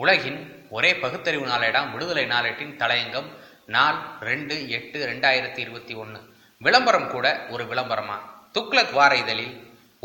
உலகின் ஒரே பகுத்தறிவு நாளேடாம் விடுதலை நாளேட்டின் தலையங்கம் நாள் ரெண்டு எட்டு ரெண்டாயிரத்தி இருபத்தி ஒன்று விளம்பரம் கூட ஒரு விளம்பரமா? துக்ளக் வார இதழில்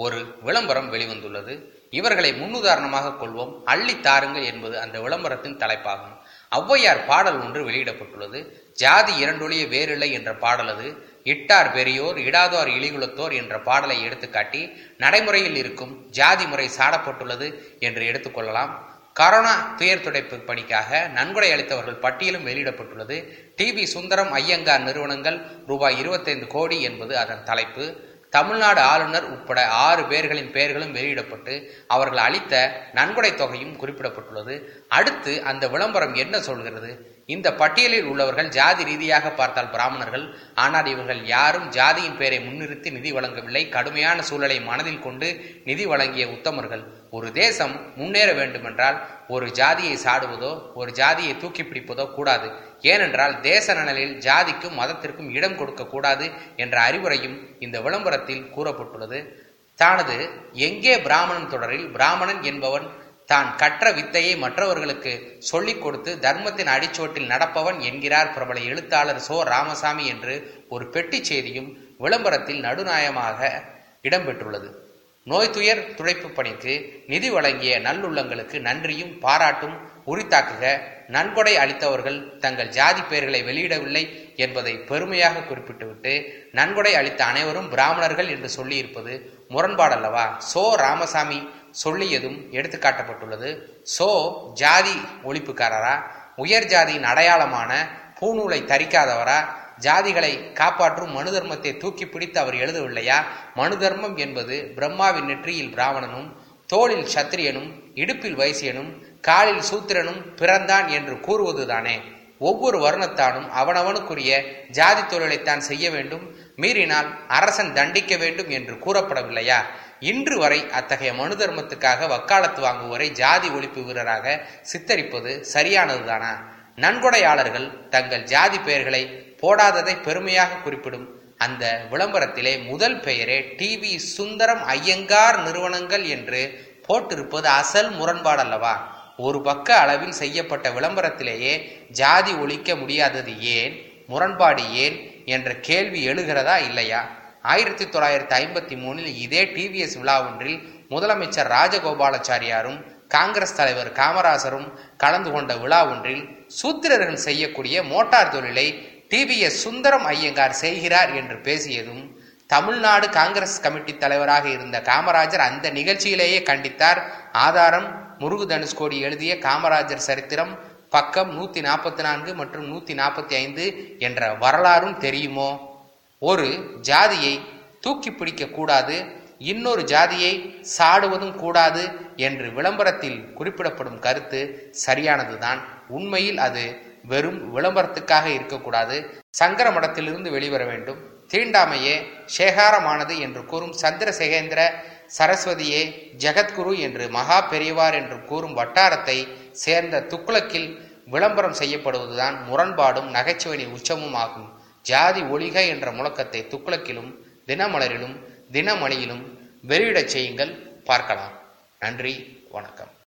ஒரு விளம்பரம் வெளிவந்துள்ளது. இவர்களை முன்னுதாரணமாக கொள்வோம். அள்ளி தாருங்கள் என்பது அந்த விளம்பரத்தின் தலைப்பாகும். ஔவையார் பாடல் ஒன்று வெளியிடப்பட்டுள்ளது. ஜாதி இரண்டொழிய வேறில்லை என்ற பாடலது இட்டார் பெரியோர் இடாதோர் இழிகுலத்தோர் என்ற பாடலை எடுத்துக்காட்டி நடைமுறையில் இருக்கும் ஜாதி முறை சாடப்பட்டுள்ளது என்று எடுத்துக்கொள்ளலாம். கரோனா துயர் துடைப்பு பணிக்காக நன்கொடை அளித்தவர்கள் பட்டியலும் வெளியிடப்பட்டுள்ளது. டிவி சுந்தரம் ஐயங்கார் நிறுவனங்கள் ரூபாய் இருபத்தைந்து கோடி என்பது அதன் தலைப்பு. தமிழ்நாடு ஆளுநர் உட்பட ஆறு பேர்களின் பெயர்களும் வெளியிடப்பட்டு அவர்கள் அளித்த நன்கொடை தொகையும் குறிப்பிடப்பட்டுள்ளது. அடுத்து அந்த விளம்பரம் என்ன சொல்கிறது? இந்த பட்டியலில் உள்ளவர்கள் ஜாதி ரீதியாக பார்த்தால் பிராமணர்கள். ஆனால் இவர்கள் யாரும் ஜாதியின் பெயரை முன்னிறுத்தி நிதி வழங்கவில்லை. கடுமையான சூழலை மனதில் கொண்டு நிதி வழங்கிய உத்தமர்கள். ஒரு தேசம் முன்னேற வேண்டுமென்றால் ஒரு ஜாதியை சாடுவதோ ஒரு ஜாதியை தூக்கி பிடிப்பதோ கூடாது. ஏனென்றால் தேச நலனில் ஜாதிக்கும் மதத்திற்கும் இடம் கொடுக்க கூடாது என்ற அறிவுரையும் இந்த விளம்பரத்தில் கூறப்பட்டுள்ளது. தானது எங்கே பிராமணன் தொடரில் பிராமணன் என்பவன் தான் கற்ற வித்தையை மற்றவர்களுக்கு சொல்லிக் கொடுத்து தர்மத்தின் அடிச்சோட்டில் நடப்பவன் என்கிறார் பிரபல எழுத்தாளர் சோ ராமசாமி என்று ஒரு பெட்டி செய்தியும் விளம்பரத்தில் நடுநாயமாக இடம்பெற்றுள்ளது. நோய் துயர் துடைப்பு பணிக்கு நிதி வழங்கிய நல்லுள்ளங்களுக்கு நன்றியும் பாராட்டும் உரித்தாக்குக. நன்கொடை அளித்தவர்கள் தங்கள் ஜாதி பெயர்களை வெளியிடவில்லை என்பதை பெருமையாக குறிப்பிட்டுவிட்டு நன்கொடை அளித்த அனைவரும் பிராமணர்கள் என்று சொல்லியிருப்பது முரண்பாடல்லவா? சோ ராமசாமி சொல்லியதும் எடுத்துக்காட்டப்பட்டுள்ளது சோ ஜாதி ஒழிப்புக்காரரா? உயர் ஜாதியின் அடையாளமான பூநூலை தரிக்காதவரா? ஜாதிகளை காப்பாற்றும் மனு தர்மத்தை தூக்கி பிடித்து அவர் எழுதவில்லையா? மனு தர்மம் என்பது பிரம்மாவின் நெற்றியில் பிராமணனும் தோளில் சத்திரியனும் இடுப்பில் வைசியனும் காலில் சூத்திரனும் பிறந்தான் என்று கூறுவதுதானே? ஒவ்வொரு வருணத்தானும் அவனவனுக்குரிய ஜாதி தொழிலைத்தான் செய்ய வேண்டும். மீறினால் அரசன் தண்டிக்க வேண்டும் என்று கூறப்படவில்லையா? இன்று வரை அத்தகைய மனு தர்மத்துக்காக வக்காலத்து வாங்குவோரை ஜாதி ஒழிப்பு வீரராக சித்தரிப்பது சரியானதுதானா? நன்கொடையாளர்கள் தங்கள் ஜாதி பெயர்களை போடாததை பெருமையாக குறிப்பிடும் அந்த விளம்பரத்திலே முதல் பெயரே டிவி சுந்தரம் ஐயங்கார் நிறுவனங்கள் என்று போட்டிருப்பது அசல் முரண்பாடல்லவா ஒரு பக்க அளவில் செய்யப்பட்ட விளம்பரத்திலேயே ஜாதி ஒழிக்க முடியாதது ஏன்? முரண்பாடு ஏன்? என்ற கேள்வி எழுகிறதா இல்லையா? ஆயிரத்தி தொள்ளாயிரத்தி ஐம்பத்தி மூணில் இதே டிவிஎஸ் விழா ஒன்றில் முதலமைச்சர் ராஜகோபாலாச்சாரியாரும் காங்கிரஸ் தலைவர் காமராசரும் கலந்து கொண்ட விழா ஒன்றில் சூத்திரர்கள் செய்யக்கூடிய மோட்டார் தொழிலை டிவிஎஸ் சுந்தரம் ஐயங்கார் செய்கிறார் என்று பேசியதும் தமிழ்நாடு காங்கிரஸ் கமிட்டி தலைவராக இருந்த காமராஜர் அந்த நிகழ்ச்சியிலேயே கண்டித்தார். ஆதாரம் முருகு தனுஷ்கோடி எழுதிய காமராஜர் சரித்திரம் பக்கம் நூத்தி நாற்பத்தி நான்கு மற்றும் நூத்தி நாற்பத்தி ஐந்து என்ற வரலாறும் தெரியுமோ? ஒரு ஜாதியை தூக்கி பிடிக்க கூடாது இன்னொரு ஜாதியை சாடுவதும் கூடாது என்று விளம்பரத்தில் குறிப்பிடப்படும் கருத்து சரியானதுதான். உண்மையில் அது வெறும் விளம்பரத்துக்காக இருக்கக்கூடாது. சங்கர மடத்திலிருந்து வெளிவர வேண்டும். தீண்டாமையே சேகாரமானது என்று கூறும் சந்திரசேகேந்திர சரஸ்வதியே ஜெகத்குரு என்று மகா பெரியவார் என்று கூறும் வட்டாரத்தை சேர்ந்த துக்குளக்கில் விளம்பரம் செய்யப்படுவதுதான் முரண்பாடும் நகைச்சுவையின் உச்சமும் ஆகும். ஜாதி ஒளிக என்ற முழக்கத்தை துக்குளக்கிலும் தினமலரிலும் தினமணியிலும் வெளியிடச் செய்யுங்கள். பார்க்கலாம். நன்றி. வணக்கம்.